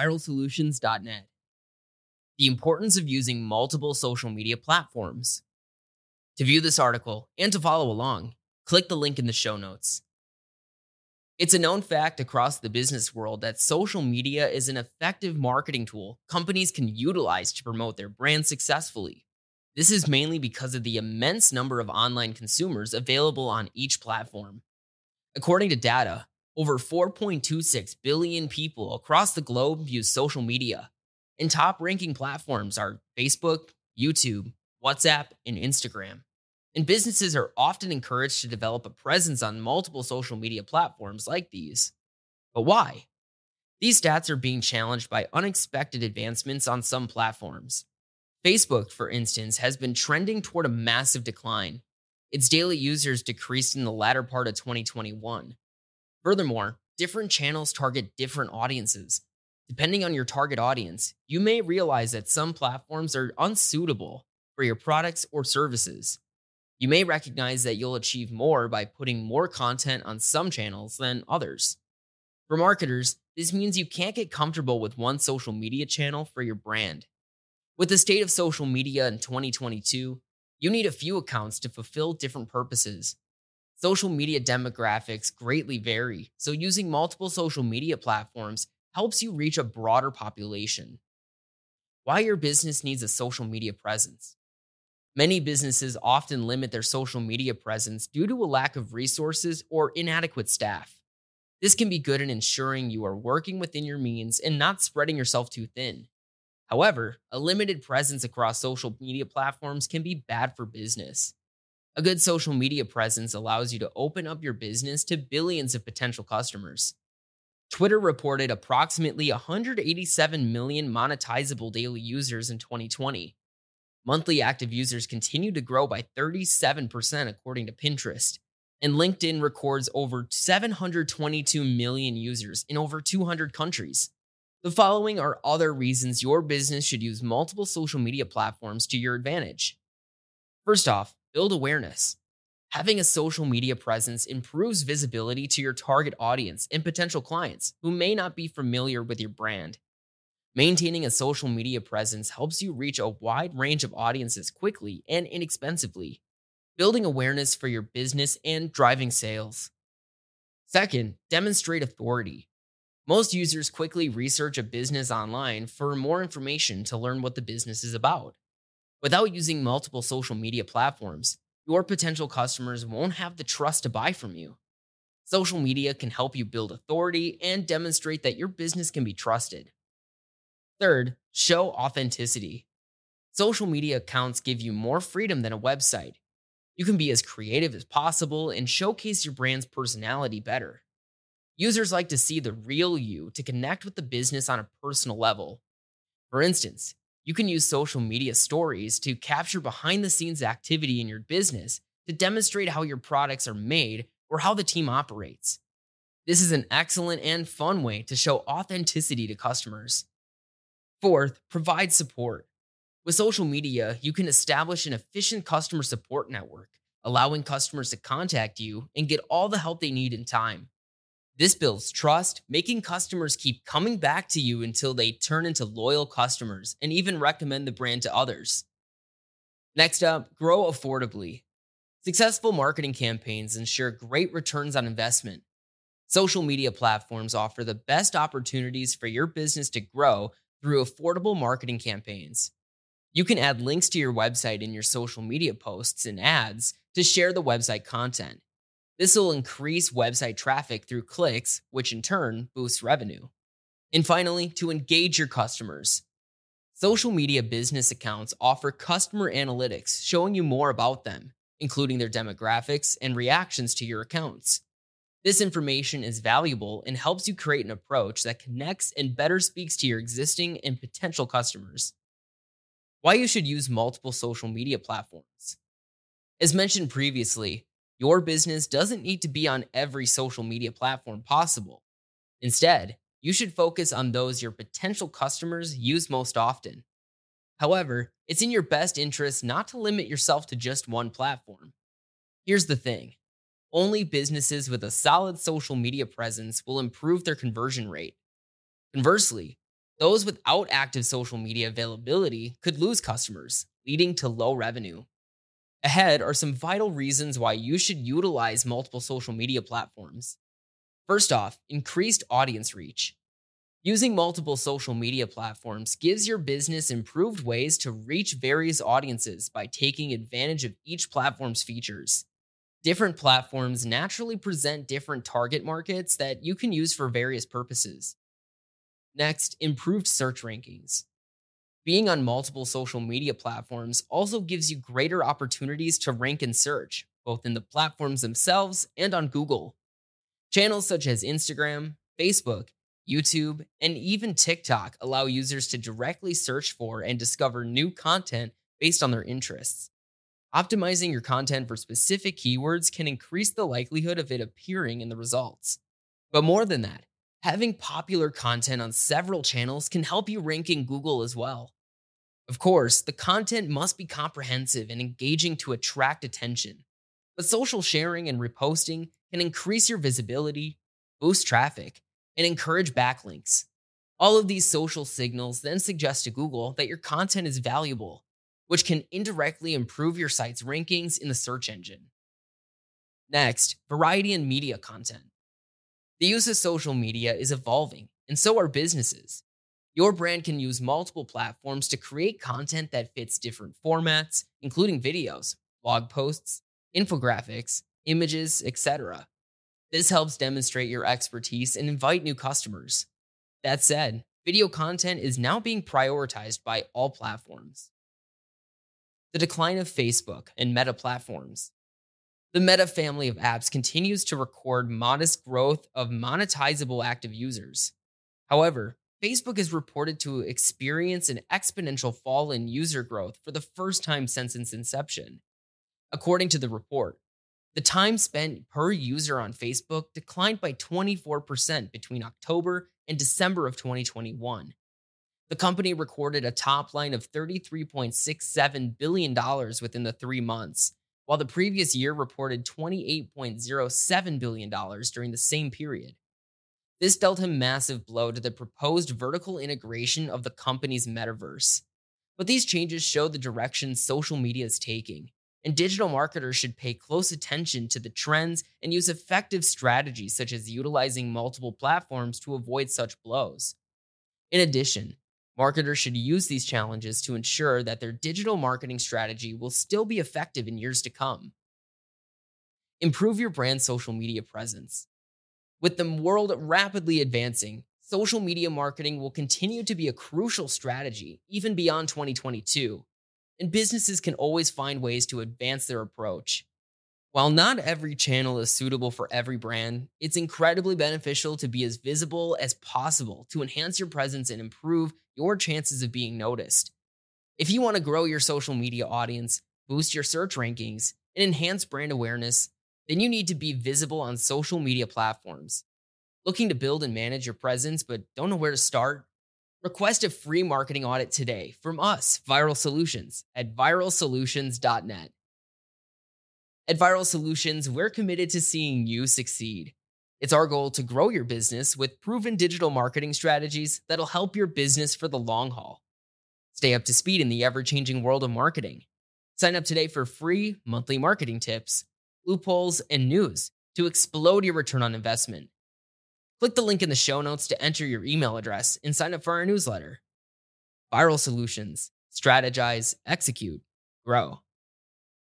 viralsolutions.net. The importance of using multiple social media platforms. To view this article and to follow along, click the link in the show notes. It's a known fact across the business world that social media is an effective marketing tool companies can utilize to promote their brand successfully. This is mainly because of the immense number of online consumers available on each platform. According to data, over 4.26 billion people across the globe use social media, and top ranking platforms are Facebook, YouTube, WhatsApp, and Instagram. And businesses are often encouraged to develop a presence on multiple social media platforms like these. But why? These stats are being challenged by unexpected advancements on some platforms. Facebook, for instance, has been trending toward a massive decline. Its daily users decreased in the latter part of 2021. Furthermore, different channels target different audiences. Depending on your target audience, you may realize that some platforms are unsuitable for your products or services. You may recognize that you'll achieve more by putting more content on some channels than others. For marketers, this means you can't get comfortable with one social media channel for your brand. With the state of social media in 2022, you need a few accounts to fulfill different purposes. Social media demographics greatly vary, so using multiple social media platforms helps you reach a broader population. Why your business needs a social media presence. Many businesses often limit their social media presence due to a lack of resources or inadequate staff. This can be good in ensuring you are working within your means and not spreading yourself too thin. However, a limited presence across social media platforms can be bad for business. A good social media presence allows you to open up your business to billions of potential customers. Twitter reported approximately 187 million monetizable daily users in 2020, Monthly active users continue to grow by 37%, according to Pinterest. And LinkedIn records over 722 million users in over 200 countries. The following are other reasons your business should use multiple social media platforms to your advantage. First off, build awareness. Having a social media presence improves visibility to your target audience and potential clients who may not be familiar with your brand. Maintaining a social media presence helps you reach a wide range of audiences quickly and inexpensively, building awareness for your business and driving sales. Second, demonstrate authority. Most users quickly research a business online for more information to learn what the business is about. Without using multiple social media platforms, your potential customers won't have the trust to buy from you. Social media can help you build authority and demonstrate that your business can be trusted. Third, show authenticity. Social media accounts give you more freedom than a website. You can be as creative as possible and showcase your brand's personality better. Users like to see the real you to connect with the business on a personal level. For instance, you can use social media stories to capture behind the scenes activity in your business to demonstrate how your products are made or how the team operates. This is an excellent and fun way to show authenticity to customers. Fourth, provide support. With social media, you can establish an efficient customer support network, allowing customers to contact you and get all the help they need in time. This builds trust, making customers keep coming back to you until they turn into loyal customers and even recommend the brand to others. Next up, grow affordably. Successful marketing campaigns ensure great returns on investment. Social media platforms offer the best opportunities for your business to grow through affordable marketing campaigns. You can add links to your website in your social media posts and ads to share the website content. This will increase website traffic through clicks, which in turn boosts revenue. And finally, to engage your customers. Social media business accounts offer customer analytics showing you more about them, including their demographics and reactions to your accounts. This information is valuable and helps you create an approach that connects and better speaks to your existing and potential customers. Why you should use multiple social media platforms. As mentioned previously, your business doesn't need to be on every social media platform possible. Instead, you should focus on those your potential customers use most often. However, it's in your best interest not to limit yourself to just one platform. Here's the thing only businesses with a solid social media presence will improve their conversion rate. Conversely, Those without active social media availability could lose customers, leading to low revenue. Ahead are some vital reasons why you should utilize multiple social media platforms. First off, increased audience reach. Using multiple social media platforms gives your business improved ways to reach various audiences by taking advantage of each platform's features. Different platforms naturally present different target markets that you can use for various purposes. Next, improved search rankings. Being on multiple social media platforms also gives you greater opportunities to rank in search, both in the platforms themselves and on Google. Channels such as Instagram, Facebook, YouTube, and even TikTok allow users to directly search for and discover new content based on their interests. Optimizing your content for specific keywords can increase the likelihood of it appearing in the results. But more than that, having popular content on several channels can help you rank in Google as well. Of course, the content must be comprehensive and engaging to attract attention. But social sharing and reposting can increase your visibility, boost traffic, and encourage backlinks. All of these social signals then suggest to Google that your content is valuable, which can indirectly improve your site's rankings in the search engine. Next, variety in media content. The use of social media is evolving, and so are businesses. Your brand can use multiple platforms to create content that fits different formats, including videos, blog posts, infographics, images, etc. This helps demonstrate your expertise and invite new customers. That said, video content is now being prioritized by all platforms. The decline of Facebook and Meta platforms. The Meta family of apps continues to record modest growth of monetizable active users. However, Facebook is reported to experience an exponential fall in user growth for the first time since its inception. According to the report, the time spent per user on Facebook declined by 24% between October and December of 2021. The company recorded a top line of $33.67 billion within the three months, while the previous year reported $28.07 billion during the same period. This dealt a massive blow to the proposed vertical integration of the company's metaverse. But these changes show the direction social media is taking, and digital marketers should pay close attention to the trends and use effective strategies such as utilizing multiple platforms to avoid such blows. In addition, Marketers should use these challenges to ensure that their digital marketing strategy will still be effective in years to come. Improve your brand's social media presence. With the world rapidly advancing, social media marketing will continue to be a crucial strategy even beyond 2022, and businesses can always find ways to advance their approach. While not every channel is suitable for every brand, it's incredibly beneficial to be as visible as possible to enhance your presence and improve your chances of being noticed. If you want to grow your social media audience, boost your search rankings, and enhance brand awareness, then you need to be visible on social media platforms. Looking to build and manage your presence but don't know where to start? Request a free marketing audit today from us, Viral Solutions, at viralsolutions.net. At Viral Solutions, we're committed to seeing you succeed. It's our goal to grow your business with proven digital marketing strategies that'll help your business for the long haul. Stay up to speed in the ever changing world of marketing. Sign up today for free monthly marketing tips, loopholes, and news to explode your return on investment. Click the link in the show notes to enter your email address and sign up for our newsletter. Viral Solutions Strategize, Execute, Grow.